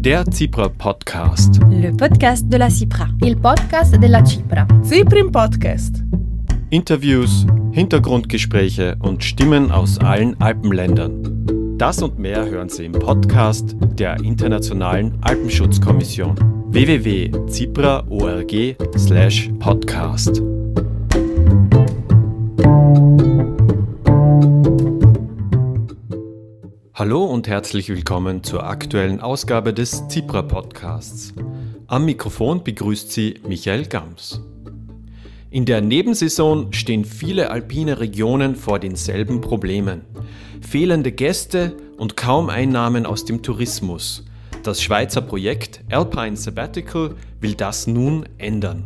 Der Cipra Podcast. Le podcast de la Cipra. Il podcast della Cipra. Ciprim Podcast. Interviews, Hintergrundgespräche und Stimmen aus allen Alpenländern. Das und mehr hören Sie im Podcast der Internationalen Alpenschutzkommission www.cipra.org/podcast. Hallo und herzlich willkommen zur aktuellen Ausgabe des Cipra Podcasts. Am Mikrofon begrüßt Sie Michael Gams. In der Nebensaison stehen viele alpine Regionen vor denselben Problemen. Fehlende Gäste und kaum Einnahmen aus dem Tourismus. Das Schweizer Projekt Alpine Sabbatical will das nun ändern.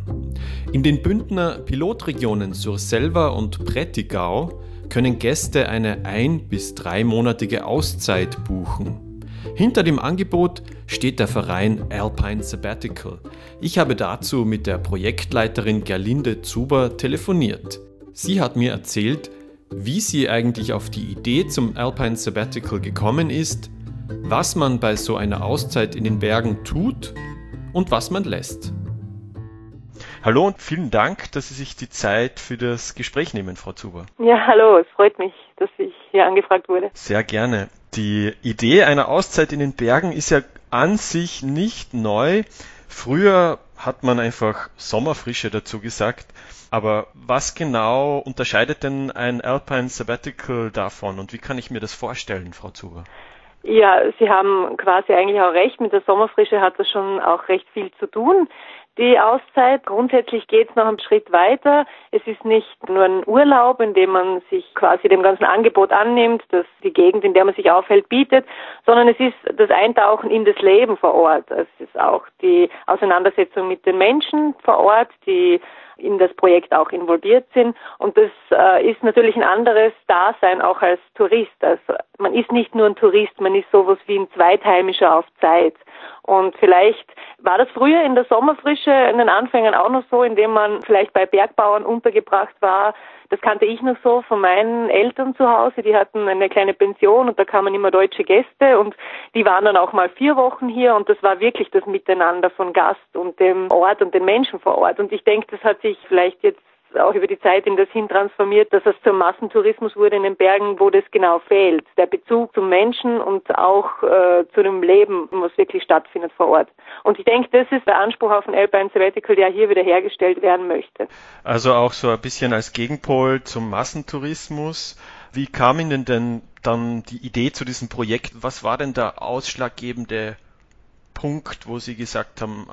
In den Bündner Pilotregionen Surselva und Prättigau können Gäste eine ein- bis dreimonatige Auszeit buchen. Hinter dem Angebot steht der Verein Alpine Sabbatical. Ich habe dazu mit der Projektleiterin Gerlinde Zuber telefoniert. Sie hat mir erzählt, wie sie eigentlich auf die Idee zum Alpine Sabbatical gekommen ist, was man bei so einer Auszeit in den Bergen tut und was man lässt. Hallo und vielen Dank, dass Sie sich die Zeit für das Gespräch nehmen, Frau Zuber. Ja, hallo, es freut mich, dass ich hier angefragt wurde. Sehr gerne. Die Idee einer Auszeit in den Bergen ist ja an sich nicht neu. Früher hat man einfach Sommerfrische dazu gesagt. Aber was genau unterscheidet denn ein Alpine Sabbatical davon und wie kann ich mir das vorstellen, Frau Zuber? Ja, Sie haben quasi eigentlich auch recht. Mit der Sommerfrische hat das schon auch recht viel zu tun die Auszeit. Grundsätzlich geht es noch einen Schritt weiter. Es ist nicht nur ein Urlaub, in dem man sich quasi dem ganzen Angebot annimmt, das die Gegend, in der man sich aufhält, bietet, sondern es ist das Eintauchen in das Leben vor Ort. Es ist auch die Auseinandersetzung mit den Menschen vor Ort, die in das Projekt auch involviert sind. Und das äh, ist natürlich ein anderes Dasein auch als Tourist. Also man ist nicht nur ein Tourist, man ist sowas wie ein Zweitheimischer auf Zeit. Und vielleicht war das früher in der Sommerfrische in den Anfängen auch noch so, indem man vielleicht bei Bergbauern untergebracht war. Das kannte ich noch so von meinen Eltern zu Hause. Die hatten eine kleine Pension und da kamen immer deutsche Gäste und die waren dann auch mal vier Wochen hier und das war wirklich das Miteinander von Gast und dem Ort und den Menschen vor Ort. Und ich denke, das hat sich vielleicht jetzt auch über die Zeit in das hin transformiert, dass es zum Massentourismus wurde in den Bergen, wo das genau fehlt. Der Bezug zum Menschen und auch äh, zu dem Leben, was wirklich stattfindet vor Ort. Und ich denke, das ist der Anspruch auf ein Alpine Sabbatical, der hier wieder hergestellt werden möchte. Also auch so ein bisschen als Gegenpol zum Massentourismus. Wie kam Ihnen denn dann die Idee zu diesem Projekt? Was war denn der ausschlaggebende Punkt, wo Sie gesagt haben,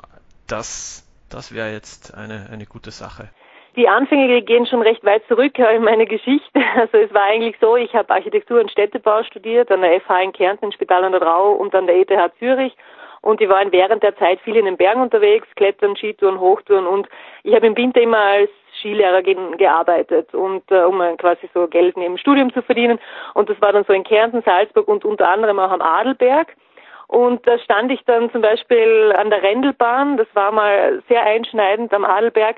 das, das wäre jetzt eine, eine gute Sache? Die Anfänge gehen schon recht weit zurück in meine Geschichte. Also es war eigentlich so, ich habe Architektur und Städtebau studiert an der FH in Kärnten, Spital an der Rau und an der ETH Zürich. Und die waren während der Zeit viel in den Bergen unterwegs, Klettern, Skitouren, Hochtouren und ich habe im Winter immer als Skilehrer gearbeitet und äh, um quasi so Geld neben dem Studium zu verdienen. Und das war dann so in Kärnten, Salzburg und unter anderem auch am Adelberg. Und da stand ich dann zum Beispiel an der Rendelbahn, das war mal sehr einschneidend am Adelberg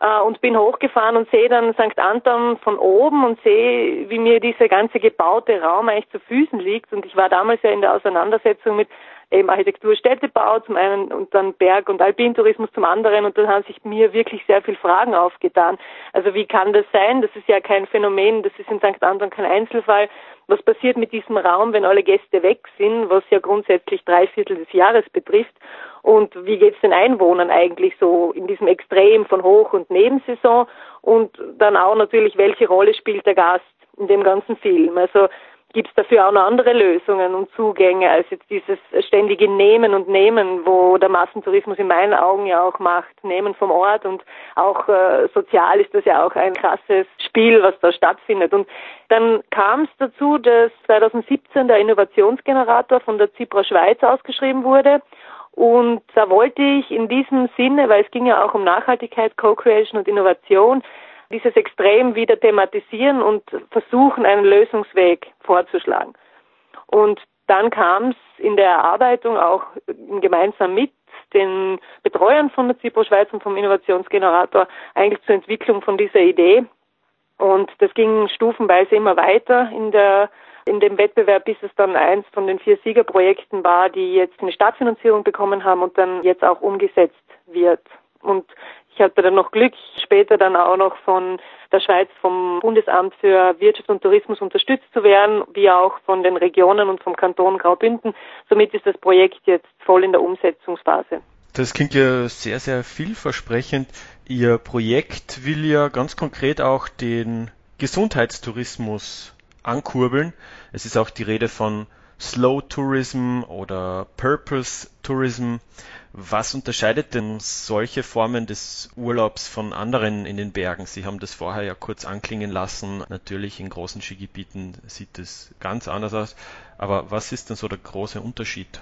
äh, und bin hochgefahren und sehe dann St. Anton von oben und sehe, wie mir dieser ganze gebaute Raum eigentlich zu Füßen liegt. Und ich war damals ja in der Auseinandersetzung mit eben Architektur, Städtebau zum einen und dann Berg- und Alpintourismus zum anderen und da haben sich mir wirklich sehr viele Fragen aufgetan. Also wie kann das sein? Das ist ja kein Phänomen, das ist in St. Anton kein Einzelfall. Was passiert mit diesem Raum, wenn alle Gäste weg sind, was ja grundsätzlich drei Viertel des Jahres betrifft? Und wie geht es den Einwohnern eigentlich so in diesem Extrem von Hoch- und Nebensaison? Und dann auch natürlich, welche Rolle spielt der Gast in dem ganzen Film? Also gibt es dafür auch noch andere Lösungen und Zugänge als jetzt dieses ständige Nehmen und Nehmen, wo der Massentourismus in meinen Augen ja auch macht. Nehmen vom Ort und auch äh, sozial ist das ja auch ein krasses Spiel, was da stattfindet. Und dann kam es dazu, dass 2017 der Innovationsgenerator von der Zipra Schweiz ausgeschrieben wurde. Und da wollte ich in diesem Sinne, weil es ging ja auch um Nachhaltigkeit, Co-Creation und Innovation, dieses Extrem wieder thematisieren und versuchen, einen Lösungsweg vorzuschlagen. Und dann kam es in der Erarbeitung auch gemeinsam mit den Betreuern von der ZIPO Schweiz und vom Innovationsgenerator eigentlich zur Entwicklung von dieser Idee. Und das ging stufenweise immer weiter in der In dem Wettbewerb ist es dann eins von den vier Siegerprojekten war, die jetzt eine Staatsfinanzierung bekommen haben und dann jetzt auch umgesetzt wird. Und ich hatte dann noch Glück, später dann auch noch von der Schweiz vom Bundesamt für Wirtschaft und Tourismus unterstützt zu werden, wie auch von den Regionen und vom Kanton Graubünden. Somit ist das Projekt jetzt voll in der Umsetzungsphase. Das klingt ja sehr, sehr vielversprechend. Ihr Projekt will ja ganz konkret auch den Gesundheitstourismus ankurbeln. Es ist auch die Rede von Slow Tourism oder Purpose Tourism. Was unterscheidet denn solche Formen des Urlaubs von anderen in den Bergen? Sie haben das vorher ja kurz anklingen lassen. Natürlich in großen Skigebieten sieht es ganz anders aus. Aber was ist denn so der große Unterschied?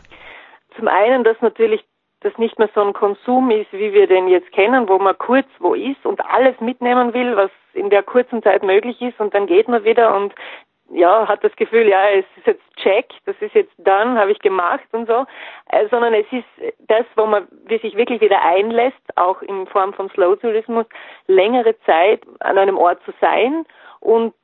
Zum einen, dass natürlich das nicht mehr so ein Konsum ist, wie wir den jetzt kennen, wo man kurz wo ist und alles mitnehmen will, was in der kurzen Zeit möglich ist und dann geht man wieder und ja, hat das Gefühl, ja, es ist jetzt check, das ist jetzt dann, habe ich gemacht und so, äh, sondern es ist das, wo man sich wirklich wieder einlässt, auch in Form von Slow Tourismus, längere Zeit an einem Ort zu sein und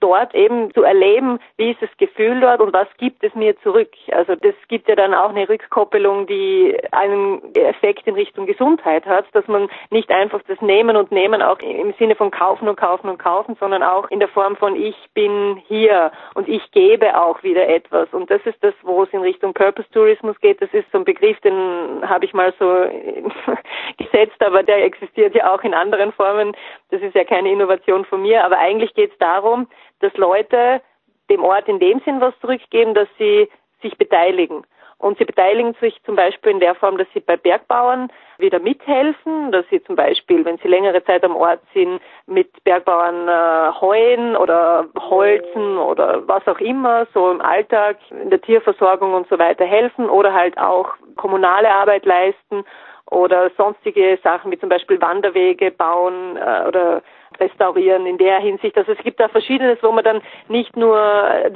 dort eben zu erleben, wie ist das Gefühl dort und was gibt es mir zurück. Also das gibt ja dann auch eine Rückkoppelung, die einen Effekt in Richtung Gesundheit hat, dass man nicht einfach das Nehmen und Nehmen auch im Sinne von kaufen und kaufen und kaufen, sondern auch in der Form von ich bin hier und ich gebe auch wieder etwas. Und das ist das, wo es in Richtung Purpose Tourismus geht. Das ist so ein Begriff, den habe ich mal so gesetzt, aber der existiert ja auch in anderen Formen. Das ist ja keine Innovation von mir, aber eigentlich geht es darum, dass Leute dem Ort in dem Sinn was zurückgeben, dass sie sich beteiligen. Und sie beteiligen sich zum Beispiel in der Form, dass sie bei Bergbauern wieder mithelfen, dass sie zum Beispiel, wenn sie längere Zeit am Ort sind, mit Bergbauern äh, heuen oder holzen oder was auch immer, so im Alltag, in der Tierversorgung und so weiter helfen oder halt auch kommunale Arbeit leisten oder sonstige Sachen wie zum Beispiel Wanderwege bauen äh, oder restaurieren in der Hinsicht. Also es gibt da verschiedenes, wo man dann nicht nur äh,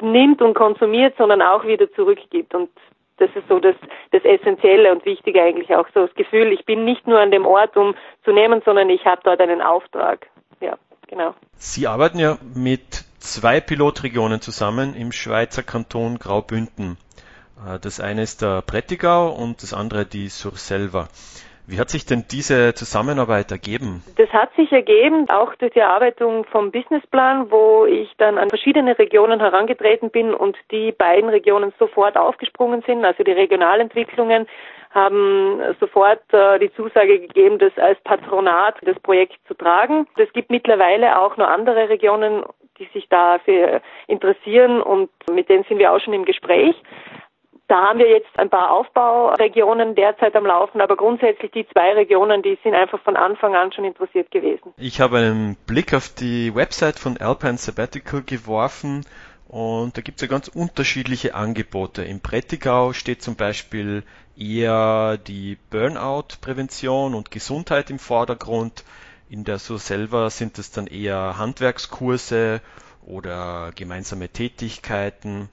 nimmt und konsumiert, sondern auch wieder zurückgibt. Und das ist so das, das Essentielle und Wichtige eigentlich auch so das Gefühl, ich bin nicht nur an dem Ort, um zu nehmen, sondern ich habe dort einen Auftrag. Ja, genau. Sie arbeiten ja mit zwei Pilotregionen zusammen im Schweizer Kanton Graubünden. Äh, das eine ist der Prättigau und das andere die Surselva. Wie hat sich denn diese Zusammenarbeit ergeben? Das hat sich ergeben, auch durch die Erarbeitung vom Businessplan, wo ich dann an verschiedene Regionen herangetreten bin und die beiden Regionen sofort aufgesprungen sind. Also die Regionalentwicklungen haben sofort äh, die Zusage gegeben, das als Patronat des Projekts zu tragen. Es gibt mittlerweile auch noch andere Regionen, die sich dafür interessieren und mit denen sind wir auch schon im Gespräch. Da haben wir jetzt ein paar Aufbauregionen derzeit am Laufen, aber grundsätzlich die zwei Regionen, die sind einfach von Anfang an schon interessiert gewesen. Ich habe einen Blick auf die Website von Alpine Sabbatical geworfen und da gibt es ja ganz unterschiedliche Angebote. Im Prättigau steht zum Beispiel eher die Burnout-Prävention und Gesundheit im Vordergrund. In der Surselva sind es dann eher Handwerkskurse oder gemeinsame Tätigkeiten.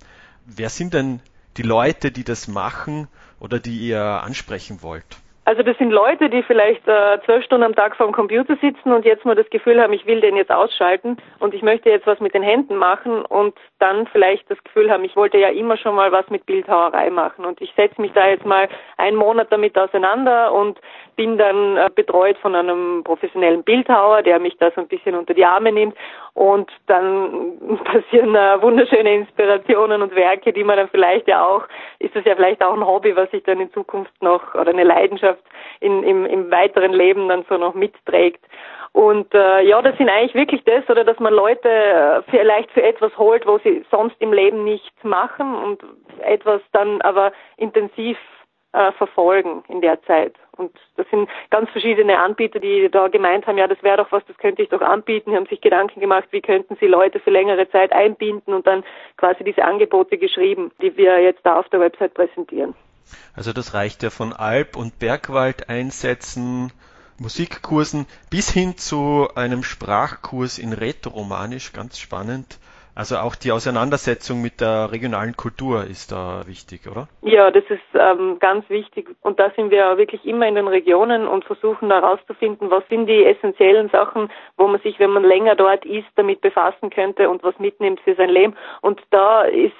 Wer sind denn die Leute, die das machen oder die ihr ansprechen wollt? Also das sind Leute, die vielleicht äh, zwölf Stunden am Tag vor dem Computer sitzen und jetzt mal das Gefühl haben, ich will den jetzt ausschalten und ich möchte jetzt was mit den Händen machen und dann vielleicht das Gefühl haben, ich wollte ja immer schon mal was mit Bildhauerei machen und ich setze mich da jetzt mal einen Monat damit auseinander und bin dann äh, betreut von einem professionellen Bildhauer, der mich da so ein bisschen unter die Arme nimmt und dann passieren äh, wunderschöne Inspirationen und Werke, die man dann vielleicht ja auch, ist das ja vielleicht auch ein Hobby, was ich dann in Zukunft noch oder eine Leidenschaft in, im, im weiteren Leben dann so noch mitträgt. Und äh, ja, das sind eigentlich wirklich das, oder dass man Leute äh, vielleicht für etwas holt, wo sie sonst im Leben nichts machen und etwas dann aber intensiv äh, verfolgen in der Zeit. Und das sind ganz verschiedene Anbieter, die da gemeint haben, ja, das wäre doch was, das könnte ich doch anbieten. Die haben sich Gedanken gemacht, wie könnten sie Leute für längere Zeit einbinden und dann quasi diese Angebote geschrieben, die wir jetzt da auf der Website präsentieren. Also das reicht ja von Alp- und Bergwaldeinsätzen, Musikkursen bis hin zu einem Sprachkurs in Rätoromanisch, ganz spannend. Also auch die Auseinandersetzung mit der regionalen Kultur ist da wichtig, oder? Ja, das ist ähm, ganz wichtig. Und da sind wir wirklich immer in den Regionen und versuchen herauszufinden, was sind die essentiellen Sachen, wo man sich, wenn man länger dort ist, damit befassen könnte und was mitnimmt für sein Leben. Und da ist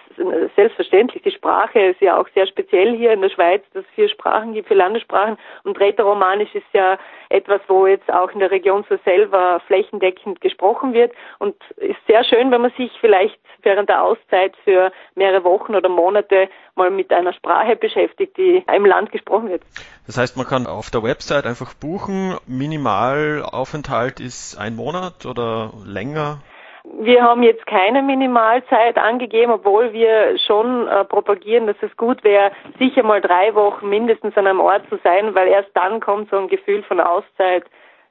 selbstverständlich die Sprache ist ja auch sehr speziell hier in der Schweiz, dass es vier Sprachen gibt, vier Landessprachen. Und Rätoromanisch ist ja etwas, wo jetzt auch in der Region so selber flächendeckend gesprochen wird und ist sehr schön, wenn man sich vielleicht während der Auszeit für mehrere Wochen oder Monate mal mit einer Sprache beschäftigt, die im Land gesprochen wird. Das heißt, man kann auf der Website einfach buchen. Minimalaufenthalt ist ein Monat oder länger? Wir haben jetzt keine Minimalzeit angegeben, obwohl wir schon äh, propagieren, dass es gut wäre, sicher mal drei Wochen mindestens an einem Ort zu sein, weil erst dann kommt so ein Gefühl von Auszeit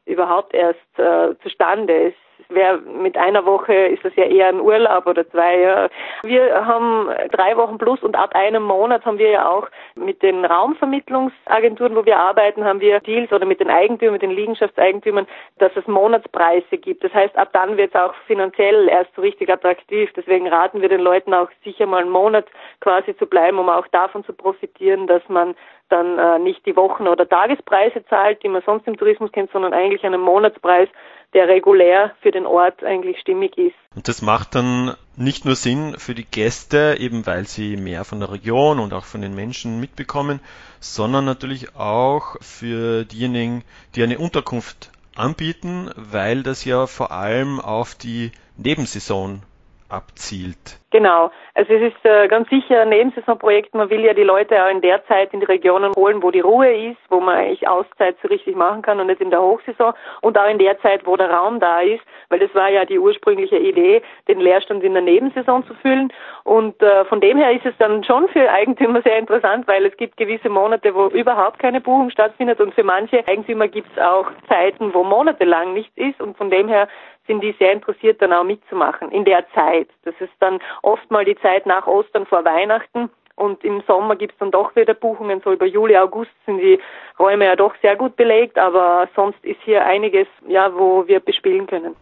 überhaupt erst äh, zustande. Es wäre mit einer Woche ist das ja eher ein Urlaub oder zwei. Ja. Wir haben drei Wochen plus und ab einem Monat haben wir ja auch mit den Raumvermittlungsagenturen, wo wir arbeiten, haben wir Deals oder mit den Eigentümern, mit den Liegenschaftseigentümern, dass es Monatspreise gibt. Das heißt, ab dann wird es auch finanziell erst so richtig attraktiv. Deswegen raten wir den Leuten auch sicher mal einen Monat quasi zu bleiben, um auch davon zu profitieren, dass man dann äh, nicht die Wochen- oder Tagespreise zahlt, die man sonst im Tourismus kennt, sondern eigentlich einen Monatspreis, der regulär für den Ort eigentlich stimmig ist. Und das macht dann nicht nur Sinn für die Gäste, eben weil sie mehr von der Region und auch von den Menschen mitbekommen, sondern natürlich auch für diejenigen, die eine Unterkunft anbieten, weil das ja vor allem auf die Nebensaison abzielt. Genau. Also es ist äh, ganz sicher ein Nebensaisonprojekt. Man will ja die Leute auch in der Zeit in die Regionen holen, wo die Ruhe ist, wo man eigentlich Auszeit so richtig machen kann und nicht in der Hochsaison und auch in der Zeit, wo der Raum da ist, weil das war ja die ursprüngliche Idee, den Leerstand in der Nebensaison zu füllen. Und äh, von dem her ist es dann schon für Eigentümer sehr interessant, weil es gibt gewisse Monate, wo überhaupt keine Buchung stattfindet und für manche Eigentümer gibt es auch Zeiten, wo monatelang nichts ist und von dem her sind die sehr interessiert, dann auch mitzumachen in der Zeit. Das ist dann oft mal die Zeit nach Ostern vor Weihnachten. Und im Sommer gibt es dann doch wieder Buchungen, so über Juli, August sind die Räume ja doch sehr gut belegt, aber sonst ist hier einiges, ja, wo wir bespielen können.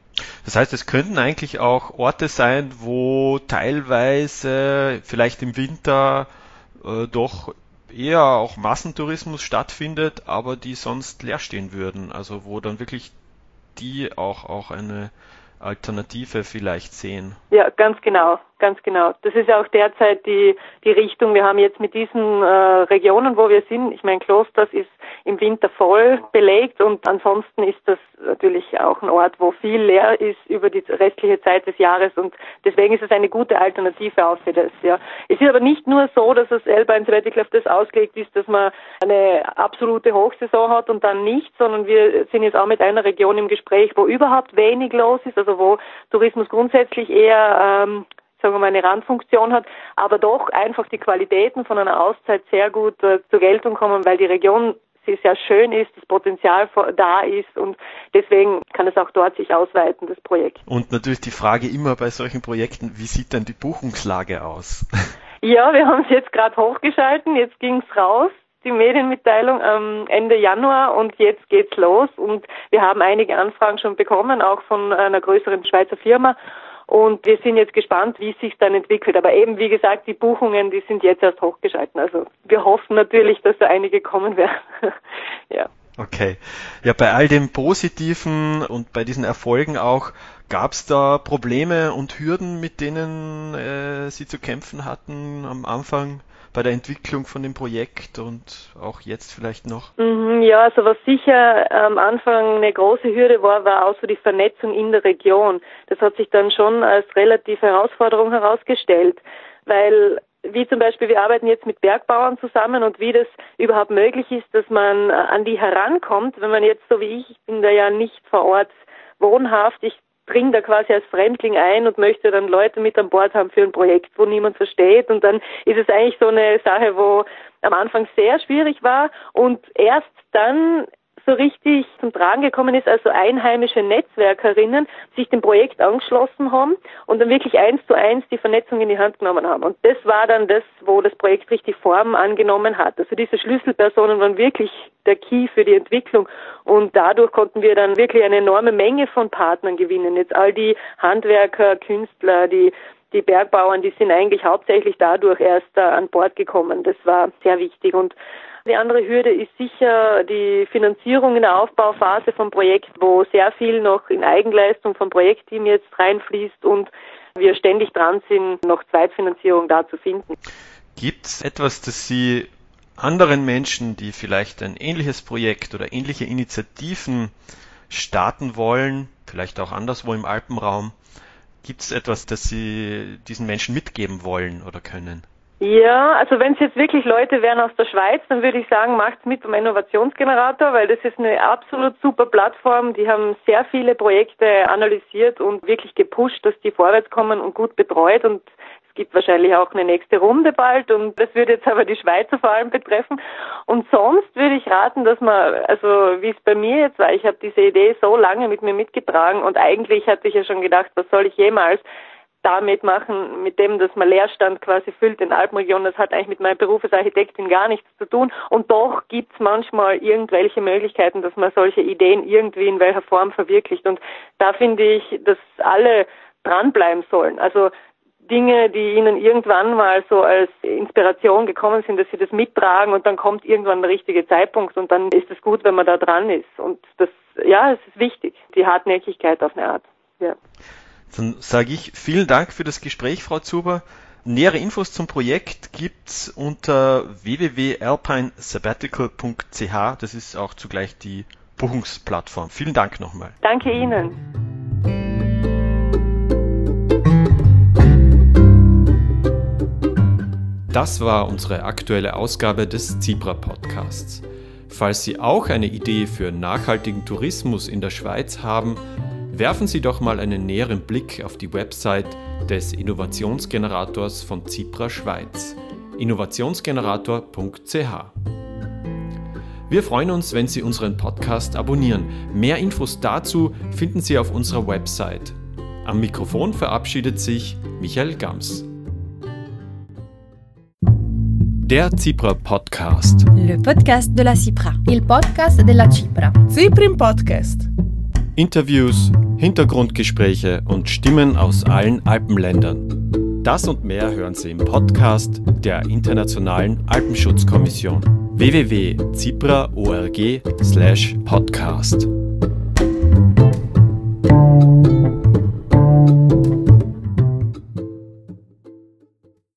Das heißt, es könnten eigentlich auch Orte sein, wo teilweise vielleicht im Winter äh, doch eher auch Massentourismus stattfindet, aber die sonst leer stehen würden. Also wo dann wirklich die auch, auch eine Alternative vielleicht sehen. Ja, ganz genau, ganz genau. Das ist ja auch derzeit die, die Richtung. Wir haben jetzt mit diesen äh, Regionen, wo wir sind, ich meine, Klosters ist im Winter voll belegt und ansonsten ist das natürlich auch ein Ort, wo viel leer ist über die restliche Zeit des Jahres und deswegen ist es eine gute Alternative auch für das. Ja. Es ist aber nicht nur so, dass das Sabbatical auf das ausgelegt ist, dass man eine absolute Hochsaison hat und dann nicht, sondern wir sind jetzt auch mit einer Region im Gespräch, wo überhaupt wenig los ist, also wo Tourismus grundsätzlich eher ähm, sagen wir mal, eine Randfunktion hat, aber doch einfach die Qualitäten von einer Auszeit sehr gut äh, zur Geltung kommen, weil die Region sie sehr schön ist, das Potenzial da ist und deswegen kann es auch dort sich ausweiten, das Projekt. Und natürlich die Frage immer bei solchen Projekten, wie sieht denn die Buchungslage aus? Ja, wir haben es jetzt gerade hochgeschalten, jetzt ging es raus die Medienmitteilung am Ende Januar und jetzt geht's los und wir haben einige Anfragen schon bekommen, auch von einer größeren Schweizer Firma und wir sind jetzt gespannt, wie es sich dann entwickelt. Aber eben, wie gesagt, die Buchungen, die sind jetzt erst hochgeschalten. Also wir hoffen natürlich, dass da einige kommen werden. ja. Okay. Ja, bei all dem Positiven und bei diesen Erfolgen auch, gab es da Probleme und Hürden, mit denen äh, Sie zu kämpfen hatten am Anfang? Bei der Entwicklung von dem Projekt und auch jetzt vielleicht noch? Mhm, ja, also was sicher am Anfang eine große Hürde war, war auch so die Vernetzung in der Region. Das hat sich dann schon als relative Herausforderung herausgestellt, weil wie zum Beispiel, wir arbeiten jetzt mit Bergbauern zusammen und wie das überhaupt möglich ist, dass man an die herankommt, wenn man jetzt so wie ich, ich bin da ja nicht vor Ort wohnhaft, ich dringe da quasi als Fremdling ein und möchte dann Leute mit an Bord haben für ein Projekt, wo niemand versteht. Und dann ist es eigentlich so eine Sache, wo am Anfang sehr schwierig war und erst dann so richtig zum Tragen gekommen ist, also einheimische Netzwerkerinnen sich dem Projekt angeschlossen haben und dann wirklich eins zu eins die Vernetzung in die Hand genommen haben. Und das war dann das, wo das Projekt richtig Form angenommen hat. Also diese Schlüsselpersonen waren wirklich der Key für die Entwicklung und dadurch konnten wir dann wirklich eine enorme Menge von Partnern gewinnen. Jetzt all die Handwerker, Künstler, die die Bergbauern, die sind eigentlich hauptsächlich dadurch erst äh, an Bord gekommen. Das war sehr wichtig und die andere Hürde ist sicher die Finanzierung in der Aufbauphase vom Projekt, wo sehr viel noch in Eigenleistung vom Projektteam jetzt reinfließt und wir ständig dran sind, noch Zweitfinanzierung da zu finden. Gibt es etwas, das Sie anderen Menschen, die vielleicht ein ähnliches Projekt oder ähnliche Initiativen starten wollen, vielleicht auch anderswo im Alpenraum, gibt es etwas, das Sie diesen Menschen mitgeben wollen oder können? Ja, also wenn es jetzt wirklich Leute wären aus der Schweiz, dann würde ich sagen, macht's mit beim Innovationsgenerator, weil das ist eine absolut super Plattform. Die haben sehr viele Projekte analysiert und wirklich gepusht, dass die vorwärts kommen und gut betreut und gibt wahrscheinlich auch eine nächste Runde bald und das würde jetzt aber die Schweizer vor allem betreffen. Und sonst würde ich raten, dass man, also wie es bei mir jetzt war, ich habe diese Idee so lange mit mir mitgetragen und eigentlich hatte ich ja schon gedacht, was soll ich jemals? damit machen, mit dem, dass man Leerstand quasi füllt in Alpenregionen, das hat eigentlich mit meinem Beruf als Architektin gar nichts zu tun. Und doch gibt es manchmal irgendwelche Möglichkeiten, dass man solche Ideen irgendwie in welcher Form verwirklicht. Und da finde ich, dass alle dranbleiben sollen. Also Dinge, die ihnen irgendwann mal so als Inspiration gekommen sind, dass sie das mittragen und dann kommt irgendwann der richtige Zeitpunkt und dann ist es gut, wenn man da dran ist. Und das, ja, es ist wichtig, die Hartnäckigkeit auf eine Art. Ja. Dann sage ich vielen Dank für das Gespräch, Frau Zuber. Nähere Infos zum Projekt gibt's unter www.alpinesabbatical.ch. Das ist auch zugleich die Buchungsplattform. Vielen Dank nochmal. Danke Ihnen. Das war unsere aktuelle Ausgabe des Zebra Podcasts. Falls Sie auch eine Idee für nachhaltigen Tourismus in der Schweiz haben, Werfen Sie doch mal einen näheren Blick auf die Website des Innovationsgenerators von Zipra Schweiz, innovationsgenerator.ch. Wir freuen uns, wenn Sie unseren Podcast abonnieren. Mehr Infos dazu finden Sie auf unserer Website. Am Mikrofon verabschiedet sich Michael Gams. Der Zipra Podcast. Le podcast de la Cipra. Il podcast della Cipra. Ziprim Podcast. Interviews, Hintergrundgespräche und Stimmen aus allen Alpenländern. Das und mehr hören Sie im Podcast der Internationalen Alpenschutzkommission www.cipra.org/podcast.